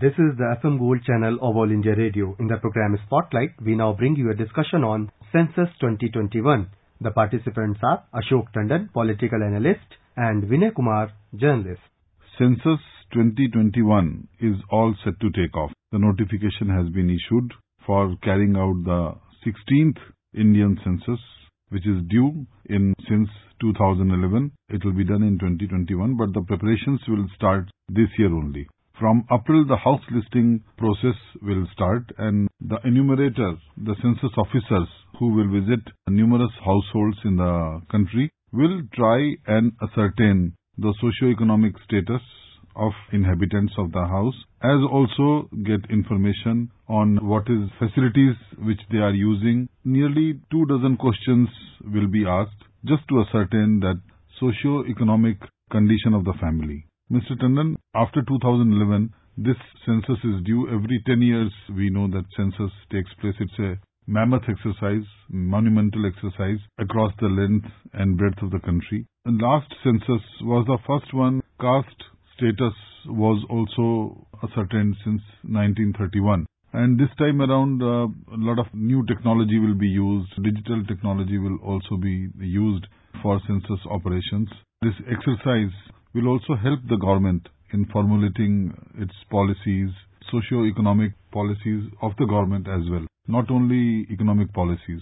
This is the FM Gold channel of All India Radio. In the program Spotlight, we now bring you a discussion on Census 2021. The participants are Ashok Tandon, political analyst, and Vinay Kumar, journalist. Census 2021 is all set to take off. The notification has been issued for carrying out the 16th Indian census, which is due in since 2011. It will be done in 2021, but the preparations will start this year only. From April, the house listing process will start and the enumerator, the census officers who will visit numerous households in the country will try and ascertain the socio-economic status of inhabitants of the house as also get information on what is facilities which they are using. Nearly two dozen questions will be asked just to ascertain that socio-economic condition of the family. Mr. Tandon, after 2011, this census is due every 10 years. We know that census takes place. It's a mammoth exercise, monumental exercise across the length and breadth of the country. The last census was the first one. Caste status was also ascertained since 1931. And this time around, uh, a lot of new technology will be used. Digital technology will also be used for census operations. This exercise will also help the government in formulating its policies, socio-economic policies of the government as well, not only economic policies.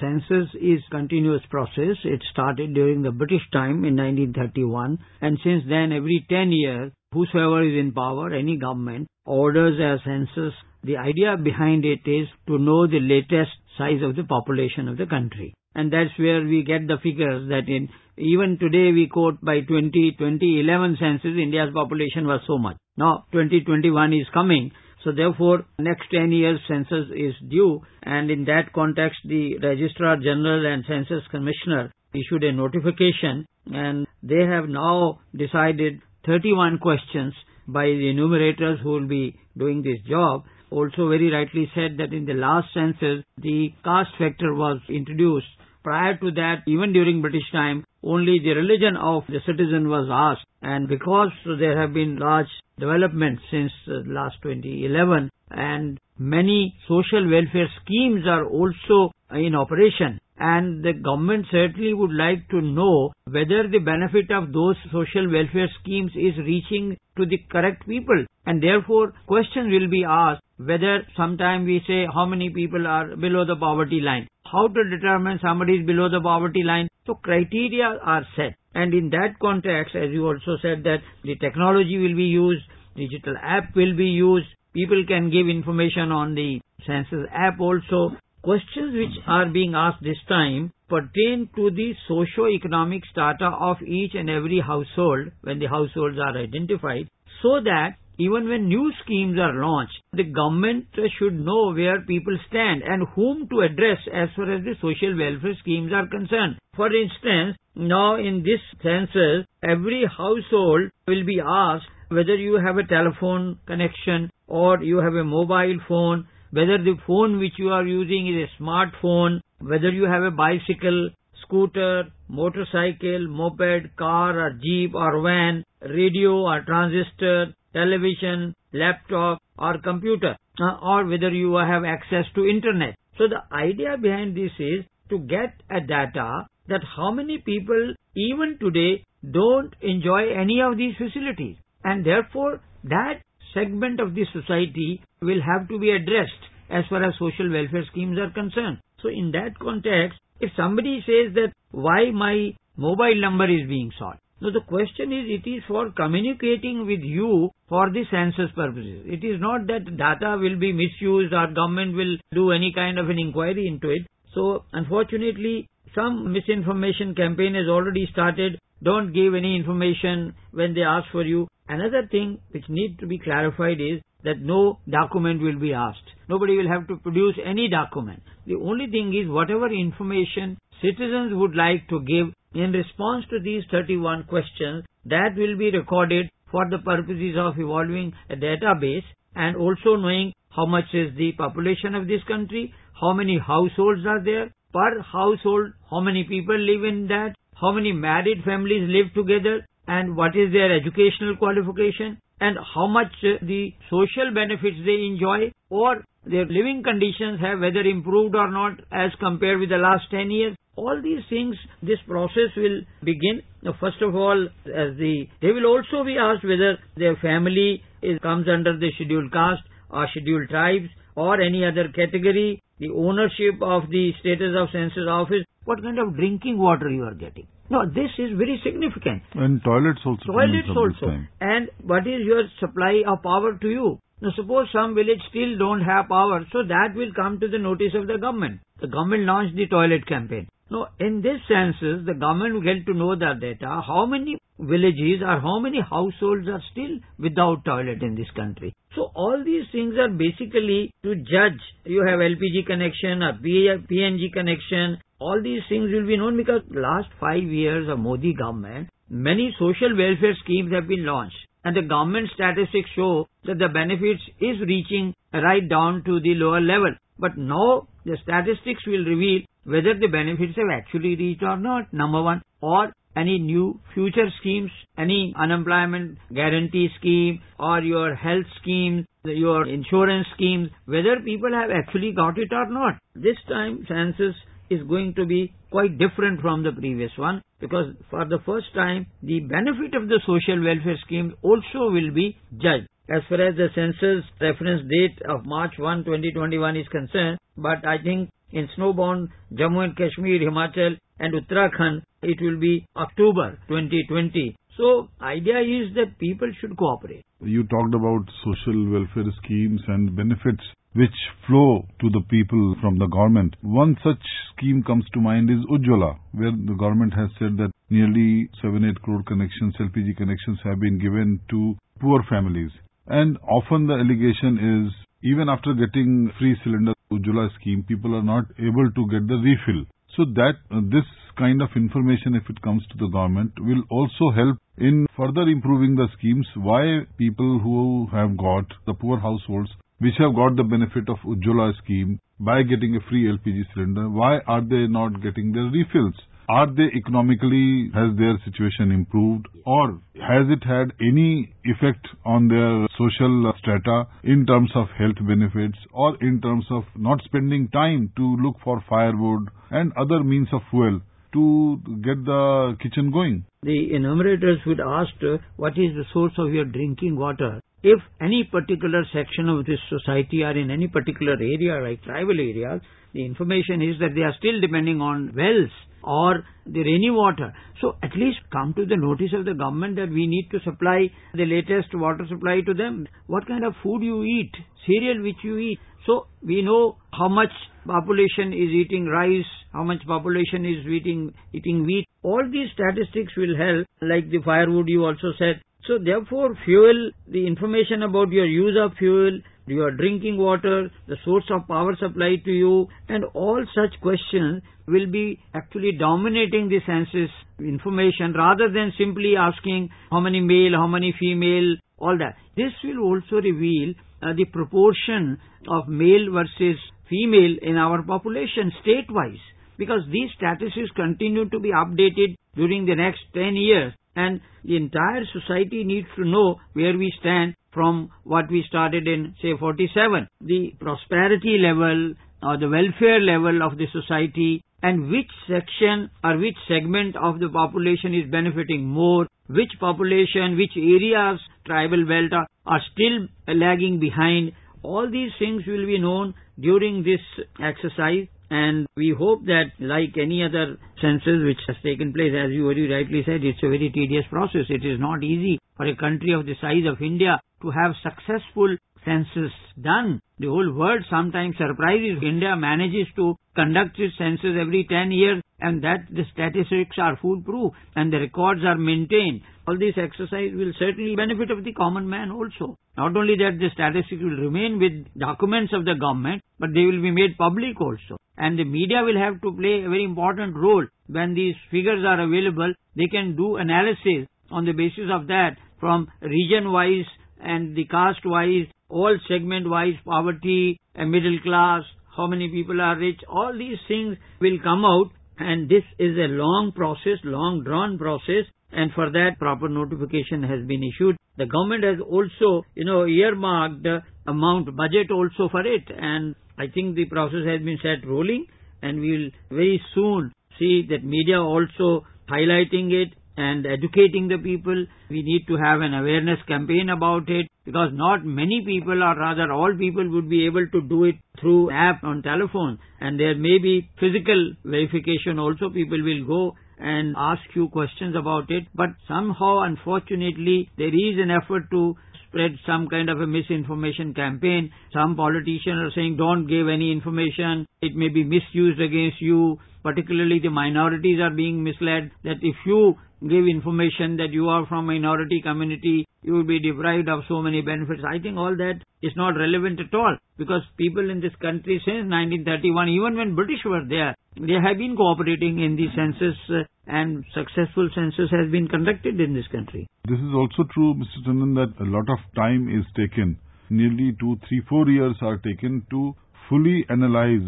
Census is continuous process. It started during the British time in 1931 and since then every 10 years whosoever is in power, any government, orders a census. The idea behind it is to know the latest size of the population of the country. And that's where we get the figures that in even today we quote by 20, 2011 census, India's population was so much. Now 2021 is coming. So therefore, next 10 years census is due and in that context the Registrar General and Census Commissioner issued a notification and they have now decided 31 questions by the enumerators who will be doing this job. Also very rightly said that in the last census the caste factor was introduced. Prior to that, even during British time, only the religion of the citizen was asked and because there have been large developments since uh, last 2011 and many social welfare schemes are also in operation and the government certainly would like to know whether the benefit of those social welfare schemes is reaching to the correct people and therefore questions will be asked whether sometime we say how many people are below the poverty line. How to determine somebody is below the poverty line? So criteria are set. And in that context as you also said that the technology will be used digital app will be used people can give information on the census app also. Questions which are being asked this time pertain to the socio-economic strata of each and every household when the households are identified so that even when new schemes are launched, the government should know where people stand and whom to address as far as the social welfare schemes are concerned. For instance, now in this census, every household will be asked whether you have a telephone connection or you have a mobile phone whether the phone which you are using is a smartphone, whether you have a bicycle, scooter, motorcycle, moped, car or jeep or van, radio or transistor, television, laptop or computer, uh, or whether you have access to internet. So the idea behind this is to get a data that how many people even today don't enjoy any of these facilities and therefore that segment of the society will have to be addressed as far as social welfare schemes are concerned. So in that context, if somebody says that why my mobile number is being sought, now the question is it is for communicating with you for the census purposes. It is not that data will be misused or government will do any kind of an inquiry into it. So unfortunately some misinformation campaign has already started. Don't give any information when they ask for you. Another thing which needs to be clarified is that no document will be asked. Nobody will have to produce any document. The only thing is whatever information citizens would like to give in response to these 31 questions, that will be recorded for the purposes of evolving a database and also knowing how much is the population of this country, how many households are there, per household, how many people live in that, how many married families live together, and what is their educational qualification, and how much the social benefits they enjoy or their living conditions have whether improved or not as compared with the last 10 years. All these things, this process will begin. First of all, as the, they will also be asked whether their family is, comes under the scheduled caste or scheduled tribes or any other category, the ownership of the status of census office, what kind of drinking water you are getting. Now, this is very significant. And toilets also. Toilets also. And what is your supply of power to you? Now, suppose some village still don't have power, so that will come to the notice of the government. The government launched the toilet campaign. Now, in this census, the government will get to know the data, how many villages or how many households are still without toilet in this country. So all these things are basically to judge. You have LPG connection or PNG connection. All these things will be known because last five years of Modi government, many social welfare schemes have been launched. And the government statistics show that the benefits is reaching right down to the lower level. But now the statistics will reveal whether the benefits have actually reached or not, number one, or any new future schemes, any unemployment guarantee scheme or your health scheme, your insurance schemes, whether people have actually got it or not. This time census is going to be quite different from the previous one because for the first time the benefit of the social welfare scheme also will be judged. As far as the census reference date of March 1, 2021 is concerned, but I think in snowbound Jammu and Kashmir, Himachal and Uttarakhand, it will be October 2020. So, idea is that people should cooperate. You talked about social welfare schemes and benefits which flow to the people from the government. One such scheme comes to mind is Ujjwala, where the government has said that nearly 7-8 crore connections, LPG connections have been given to poor families. And often the allegation is, even after getting free cylinder Ujjwala scheme, people are not able to get the refill. So that uh, this kind of information, if it comes to the government, will also help in further improving the schemes. Why people who have got the poor households, which have got the benefit of Ujjwala scheme by getting a free LPG cylinder, why are they not getting their refills? Are they economically, has their situation improved or has it had any effect on their social strata in terms of health benefits or in terms of not spending time to look for firewood and other means of fuel to get the kitchen going? The enumerators would ask uh, what is the source of your drinking water if any particular section of this society are in any particular area like tribal areas, the information is that they are still depending on wells or the rainy water. So at least come to the notice of the government that we need to supply the latest water supply to them. What kind of food you eat, cereal which you eat. So we know how much population is eating rice, how much population is eating, eating wheat. All these statistics will help, like the firewood you also said. So therefore fuel, the information about your use of fuel, your drinking water, the source of power supply to you, and all such questions will be actually dominating the census information rather than simply asking how many male, how many female, all that. This will also reveal uh, the proportion of male versus female in our population state-wise because these statistics continue to be updated during the next 10 years and the entire society needs to know where we stand from what we started in, say, 47. The prosperity level or the welfare level of the society and which section or which segment of the population is benefiting more, which population, which areas, tribal belt are, are still lagging behind. All these things will be known during this exercise and we hope that like any other census which has taken place, as you very rightly said, it's a very tedious process. It is not easy for a country of the size of India to have successful census done. The whole world sometimes surprises. India manages to conduct its census every 10 years and that the statistics are foolproof and the records are maintained. All this exercise will certainly benefit of the common man also. Not only that the statistics will remain with documents of the government, but they will be made public also. And the media will have to play a very important role. When these figures are available, they can do analysis on the basis of that from region-wise and the caste-wise, all segment-wise, poverty, middle class, how many people are rich, all these things will come out and this is a long process, long drawn process and for that proper notification has been issued the government has also, you know, earmarked amount, budget also for it. And I think the process has been set rolling and we will very soon see that media also highlighting it and educating the people. We need to have an awareness campaign about it because not many people or rather all people would be able to do it through app on telephone and there may be physical verification also people will go and ask you questions about it but somehow unfortunately there is an effort to spread some kind of a misinformation campaign. Some politicians are saying don't give any information. It may be misused against you. Particularly the minorities are being misled that if you give information that you are from minority community, you will be deprived of so many benefits. I think all that is not relevant at all because people in this country since 1931, even when British were there, they have been cooperating in the census uh, and successful census has been conducted in this country. This is also true, Mr. Tandon, that a lot of time is taken. Nearly two, three, four years are taken to fully analyze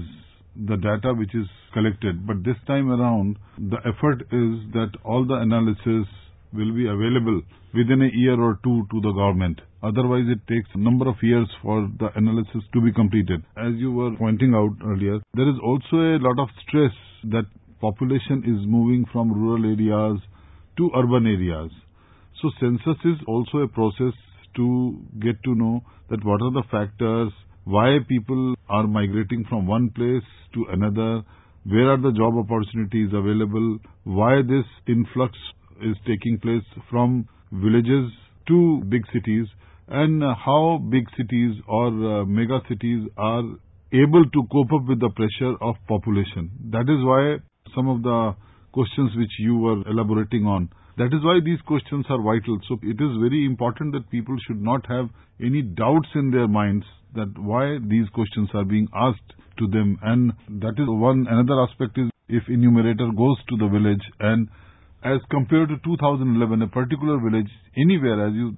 the data which is collected. But this time around, the effort is that all the analysis will be available within a year or two to the government. Otherwise, it takes a number of years for the analysis to be completed. As you were pointing out earlier, there is also a lot of stress that population is moving from rural areas to urban areas. So census is also a process to get to know that what are the factors, why people are migrating from one place to another, where are the job opportunities available, why this influx is taking place from villages to big cities, and how big cities or uh, mega cities are able to cope up with the pressure of population. That is why some of the questions which you were elaborating on. That is why these questions are vital. So it is very important that people should not have any doubts in their minds that why these questions are being asked to them. And that is one, another aspect is if enumerator goes to the village and as compared to 2011, a particular village, anywhere, as you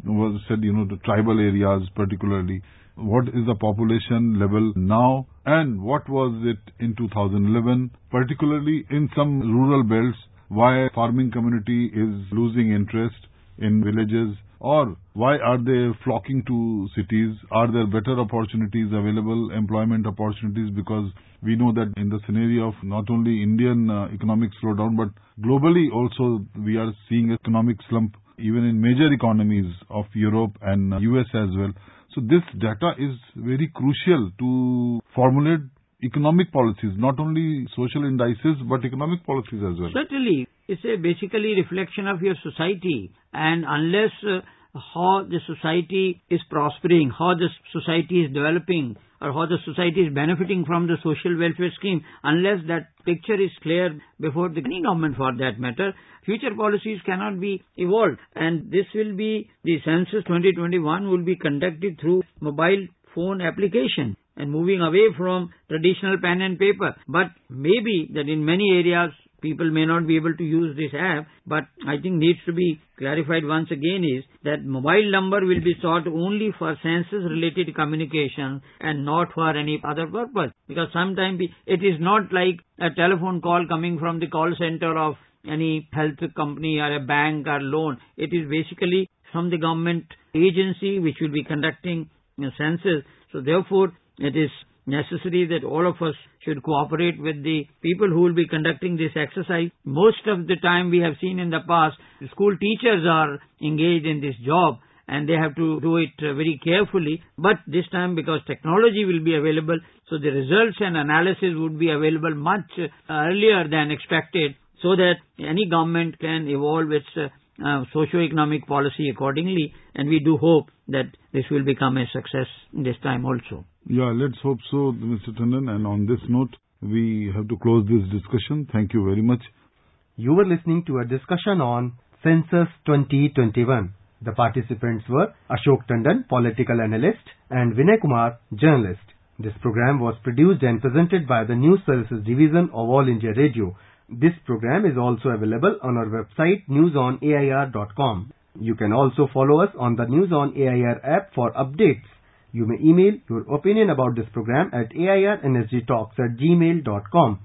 said, you know, the tribal areas particularly, what is the population level now and what was it in 2011, particularly in some rural belts, why farming community is losing interest in villages or why are they flocking to cities? Are there better opportunities available, employment opportunities? Because we know that in the scenario of not only Indian uh, economic slowdown, but globally also we are seeing economic slump even in major economies of Europe and US uh, as well. So this data is very crucial to formulate economic policies, not only social indices, but economic policies as well. Certainly. It's a basically reflection of your society. And unless uh, how the society is prospering, how the society is developing, or how the society is benefiting from the social welfare scheme, unless that picture is clear before the government for that matter, future policies cannot be evolved. And this will be, the census 2021 will be conducted through mobile phone application and moving away from traditional pen and paper. But maybe that in many areas people may not be able to use this app, but I think needs to be clarified once again is that mobile number will be sought only for census related communication and not for any other purpose. Because sometimes it is not like a telephone call coming from the call center of any health company or a bank or loan. It is basically from the government agency which will be conducting census. So therefore, it is necessary that all of us should cooperate with the people who will be conducting this exercise. Most of the time we have seen in the past, the school teachers are engaged in this job and they have to do it very carefully. But this time because technology will be available, so the results and analysis would be available much earlier than expected so that any government can evolve its Uh, socio-economic policy accordingly and we do hope that this will become a success this time also. Yeah, let's hope so, Mr. Tandon. And on this note, we have to close this discussion. Thank you very much. You were listening to a discussion on Census 2021. The participants were Ashok Tandon, political analyst, and Vinay Kumar, journalist. This program was produced and presented by the News Services Division of All India Radio. This program is also available on our website newsonair.com. You can also follow us on the News on AIR app for updates. You may email your opinion about this program at airnsgtalks at gmail.com.